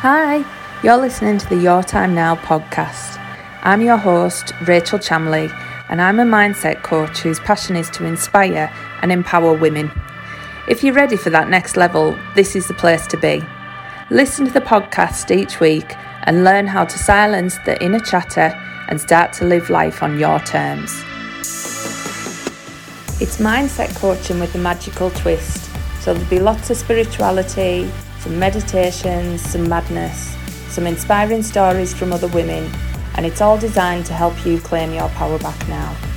Hi, you're listening to the Your Time Now podcast. I'm your host, Rachel Chamley, and I'm a mindset coach whose passion is to inspire and empower women. If you're ready for that next level, this is the place to be. Listen to the podcast each week and learn how to silence the inner chatter and start to live life on your terms. It's mindset coaching with a magical twist, so there'll be lots of spirituality, some meditations, some madness, some inspiring stories from other women, and it's all designed to help you claim your power back now.